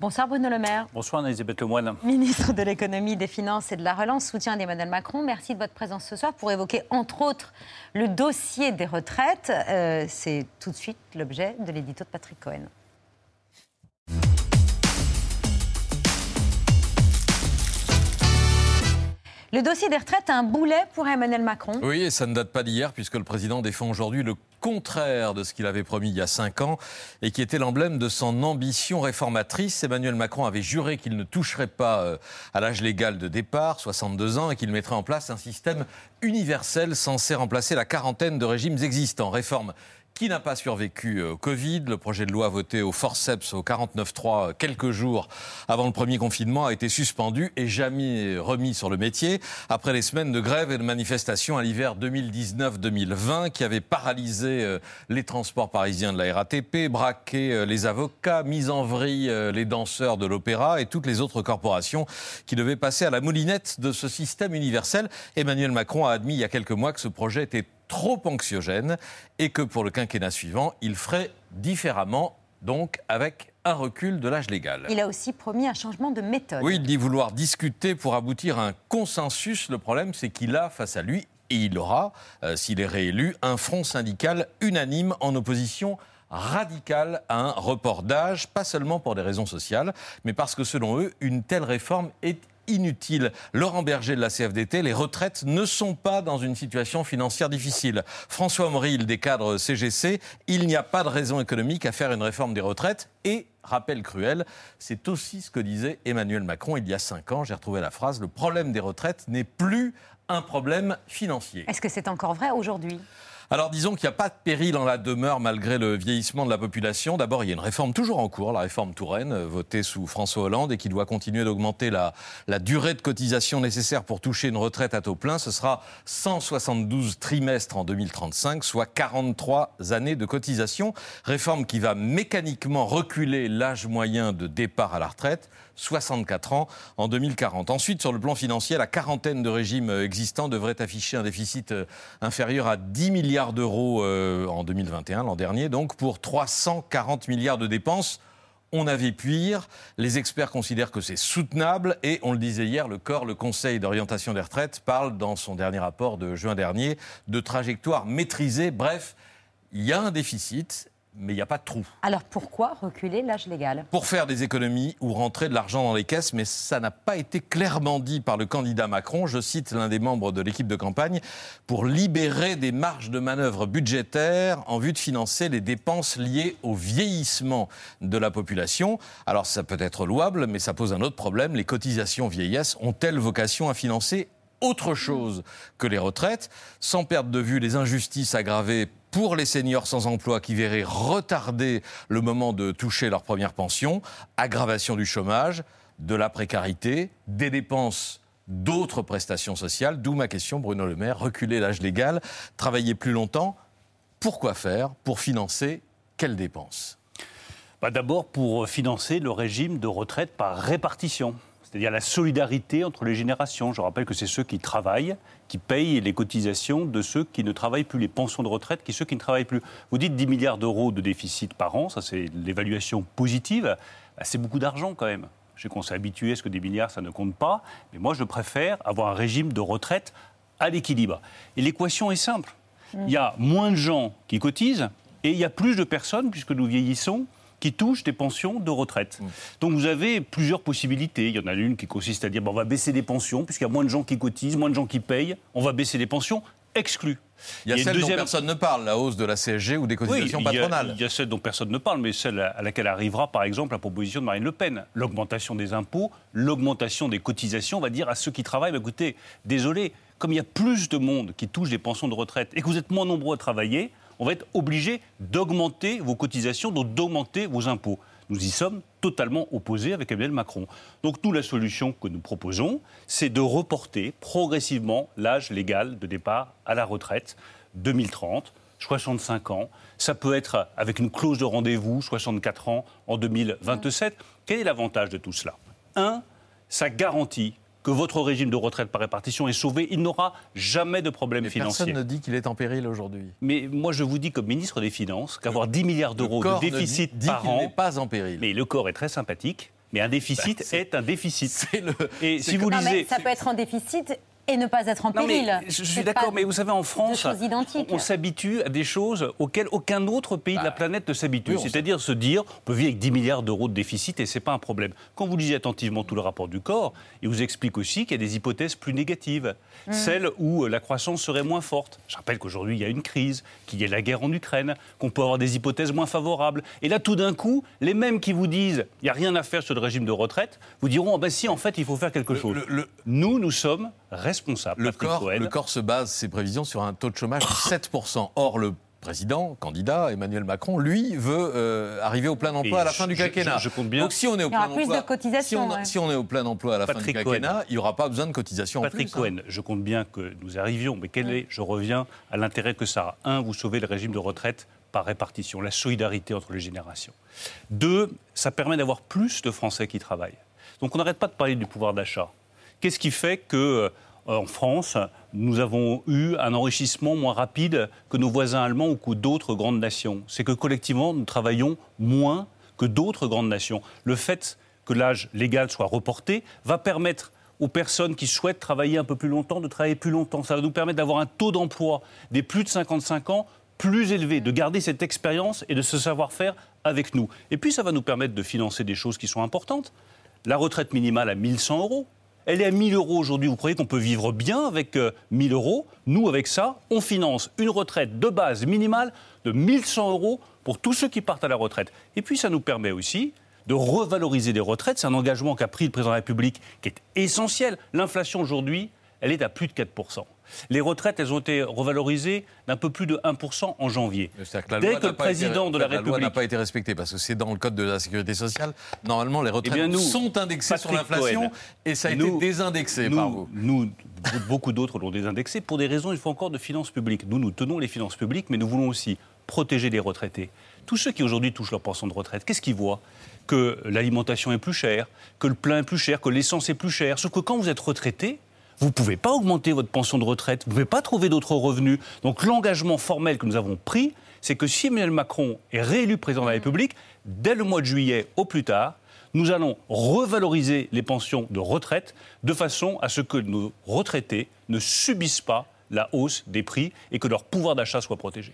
Bonsoir Bruno Le Maire. Bonsoir Elisabeth Lemoine. Ministre de l'économie, des finances et de la relance, soutien d'Emmanuel Macron. Merci de votre présence ce soir pour évoquer entre autres le dossier des retraites. Euh, c'est tout de suite l'objet de l'édito de Patrick Cohen. Le dossier des retraites un boulet pour Emmanuel Macron. Oui, et ça ne date pas d'hier, puisque le président défend aujourd'hui le contraire de ce qu'il avait promis il y a cinq ans et qui était l'emblème de son ambition réformatrice. Emmanuel Macron avait juré qu'il ne toucherait pas euh, à l'âge légal de départ, 62 ans, et qu'il mettrait en place un système universel censé remplacer la quarantaine de régimes existants. Réforme qui n'a pas survécu au Covid? Le projet de loi voté au forceps au 49.3 quelques jours avant le premier confinement a été suspendu et jamais remis sur le métier après les semaines de grève et de manifestations à l'hiver 2019-2020 qui avaient paralysé euh, les transports parisiens de la RATP, braqué euh, les avocats, mis en vrille euh, les danseurs de l'opéra et toutes les autres corporations qui devaient passer à la moulinette de ce système universel. Emmanuel Macron a admis il y a quelques mois que ce projet était trop anxiogène et que pour le quinquennat suivant, il ferait différemment, donc avec un recul de l'âge légal. Il a aussi promis un changement de méthode. Oui, il dit vouloir discuter pour aboutir à un consensus. Le problème, c'est qu'il a face à lui, et il aura, euh, s'il est réélu, un front syndical unanime en opposition radicale à un report d'âge, pas seulement pour des raisons sociales, mais parce que selon eux, une telle réforme est inutile. Laurent Berger de la CFDT, les retraites ne sont pas dans une situation financière difficile. François Aumril des cadres CGC, il n'y a pas de raison économique à faire une réforme des retraites et rappel cruel, c'est aussi ce que disait Emmanuel Macron il y a cinq ans. J'ai retrouvé la phrase le problème des retraites n'est plus un problème financier. Est-ce que c'est encore vrai aujourd'hui? Alors disons qu'il n'y a pas de péril en la demeure malgré le vieillissement de la population. D'abord, il y a une réforme toujours en cours, la réforme Touraine, euh, votée sous François Hollande et qui doit continuer d'augmenter la, la durée de cotisation nécessaire pour toucher une retraite à taux plein. Ce sera 172 trimestres en 2035, soit 43 années de cotisation. Réforme qui va mécaniquement reculer l'âge moyen de départ à la retraite 64 ans en 2040. Ensuite, sur le plan financier, la quarantaine de régimes euh, existants devrait afficher un déficit euh, inférieur à 10 milliards d'euros euh, en 2021, l'an dernier, donc pour 340 milliards de dépenses. On avait pire. Les experts considèrent que c'est soutenable et, on le disait hier, le corps, le Conseil d'orientation des retraites, parle dans son dernier rapport de juin dernier de trajectoire maîtrisée. Bref, il y a un déficit mais il n'y a pas de trou. Alors pourquoi reculer l'âge légal? Pour faire des économies ou rentrer de l'argent dans les caisses, mais ça n'a pas été clairement dit par le candidat Macron. Je cite l'un des membres de l'équipe de campagne, pour libérer des marges de manœuvre budgétaires en vue de financer les dépenses liées au vieillissement de la population. Alors ça peut être louable, mais ça pose un autre problème. Les cotisations vieillesse ont-elles vocation à financer autre chose que les retraites, sans perdre de vue les injustices aggravées pour les seniors sans emploi qui verraient retarder le moment de toucher leur première pension, aggravation du chômage, de la précarité, des dépenses d'autres prestations sociales, d'où ma question, Bruno Le Maire, reculer l'âge légal, travailler plus longtemps, pourquoi faire Pour financer quelles dépenses? Bah, D'abord pour financer le régime de retraite par répartition c'est-à-dire la solidarité entre les générations. Je rappelle que c'est ceux qui travaillent qui payent les cotisations de ceux qui ne travaillent plus, les pensions de retraite, qui ceux qui ne travaillent plus. Vous dites 10 milliards d'euros de déficit par an, ça c'est l'évaluation positive, bah, c'est beaucoup d'argent quand même. Je sais qu'on s'est habitué à ce que des milliards, ça ne compte pas, mais moi je préfère avoir un régime de retraite à l'équilibre. Et l'équation est simple. Il y a moins de gens qui cotisent et il y a plus de personnes, puisque nous vieillissons, qui touchent des pensions de retraite. Mm. Donc vous avez plusieurs possibilités. Il y en a une qui consiste à dire bon, on va baisser les pensions, puisqu'il y a moins de gens qui cotisent, moins de gens qui payent, on va baisser les pensions, exclu. Il y a, celle dont personne ne parle, la hausse de la CSG ou des cotisations patronales. Il y, a, celle dont personne ne parle, mais celle à laquelle arrivera par exemple la proposition de Marine Le Pen. L'augmentation des impôts, l'augmentation des cotisations, on va dire à ceux qui travaillent, bah, écoutez, désolé, comme il y a plus de monde qui touche des pensions de retraite et que vous êtes moins nombreux à travailler, on va être obligé d'augmenter vos cotisations, donc d'augmenter vos impôts. Nous y sommes totalement opposés avec Emmanuel Macron. Donc nous, la solution que nous proposons, c'est de reporter progressivement l'âge légal de départ à la retraite, 2030, 65 ans. Ça peut être avec une clause de rendez-vous, 64 ans en 2027. Quel est l'avantage de tout cela? Un, ça garantit que votre régime de retraite par répartition est sauvé, il n'aura jamais de problème Mais financier. Personne ne dit qu'il est en péril aujourd'hui. Mais moi, je vous dis comme ministre des Finances qu'avoir 10 milliards d'euros de déficit dit, par an, n'est pas en péril. Mais le corps est très sympathique. Mais un déficit Bah, c'est- est un déficit. C'est le- Et si vous Non, mais lisez. ça peut être en déficit et ne pas être en Non, mais péril. je suis d'accord, mais vous savez, en France, on s'habitue à des choses auxquelles aucun autre pays de la Bah, planète ne s'habitue. oui, C'est-à-dire se dire, on peut vivre avec 10 milliards d'euros de déficit et c'est pas un problème. Quand vous lisez attentivement tout le rapport du corps, il vous explique aussi qu'il y a des hypothèses plus négatives, Mmh. celles où euh, la croissance serait moins forte. Je rappelle qu'aujourd'hui, il y a une crise, qu'il y a la guerre en Ukraine, qu'on peut avoir des hypothèses moins favorables. Et là, tout d'un coup, les mêmes qui vous disent, il n'y a rien à faire sur le régime de retraite, vous diront, ah ben si, en fait, il faut faire quelque chose. le- le- Nous, nous sommes responsables. Le Patrick corps, Cohen. le corps se base, ses prévisions, sur un taux de chômage de 7%. Or, le président, candidat, Emmanuel Macron, lui, veut euh, arriver au plein emploi Et à la fin du quinquennat. je- je compte bien- Donc, si on est au Il y aura plein plus emploi, de cotisations, Si on, ouais. si on est au plein emploi à la fin du Cohen. quinquennat, il n'y aura pas besoin de cotisations Patrick en plus. hein. Cohen, je compte bien que nous arrivions, mais quel est, je reviens à l'intérêt que ça a. Un, vous sauvez le régime de retraite par répartition, la solidarité entre les générations. Deux, ça permet d'avoir plus de Français qui travaillent. Donc on n'arrête pas de parler du pouvoir d'achat. Qu'est-ce qui fait que euh, en France, nous avons eu un enrichissement moins rapide que nos voisins allemands ou que d'autres grandes nations? C'est que collectivement, nous travaillons moins que d'autres grandes nations. Le fait que l'âge légal soit reporté va permettre aux personnes qui souhaitent travailler un peu plus longtemps de travailler plus longtemps. Ça va nous permettre d'avoir un taux d'emploi des plus de 55 ans plus élevé, de garder cette expérience et de ce savoir-faire avec nous. Et puis ça va nous permettre de financer des choses qui sont importantes. La retraite minimale à 1100 euros. Elle est à 1000 euros aujourd'hui. Vous croyez qu'on peut vivre bien avec euh, 1000 euros? Nous, avec ça, on finance une retraite de base minimale de 1100 euros pour tous ceux qui partent à la retraite. Et puis, ça nous permet aussi de revaloriser les retraites. C'est un engagement qu'a pris le président de la République qui est essentiel. L'inflation aujourd'hui, elle est à plus de 4%. Les retraites, elles ont été revalorisées d'un peu plus de 1% en janvier. Que la Dès loi que le été- président de la la loi n'a République pas été respectée parce que c'est dans le code de la sécurité sociale. Normalement, les retraites Eh bien, nous, sont indexées sur l'inflation et ça a nous- été désindexé nous, par vous. Nous, beaucoup d'autres l'ont désindexé pour des raisons, il faut encore de finances publiques. Nous, nous tenons les finances publiques, mais nous voulons aussi protéger les retraités. Tous ceux qui aujourd'hui touchent leur pension de retraite, qu'est-ce qu'ils voient? Que l'alimentation est plus chère, que le plein est plus cher, que l'essence est plus chère. Sauf que quand vous êtes retraité, vous ne pouvez pas augmenter votre pension de retraite, vous ne pouvez pas trouver d'autres revenus. Donc l'engagement formel que nous avons pris, c'est que si Emmanuel Macron est réélu président de la République, dès le mois de juillet au plus tard, nous allons revaloriser les pensions de retraite de façon à ce que nos retraités ne subissent pas la hausse des prix et que leur pouvoir d'achat soit protégé.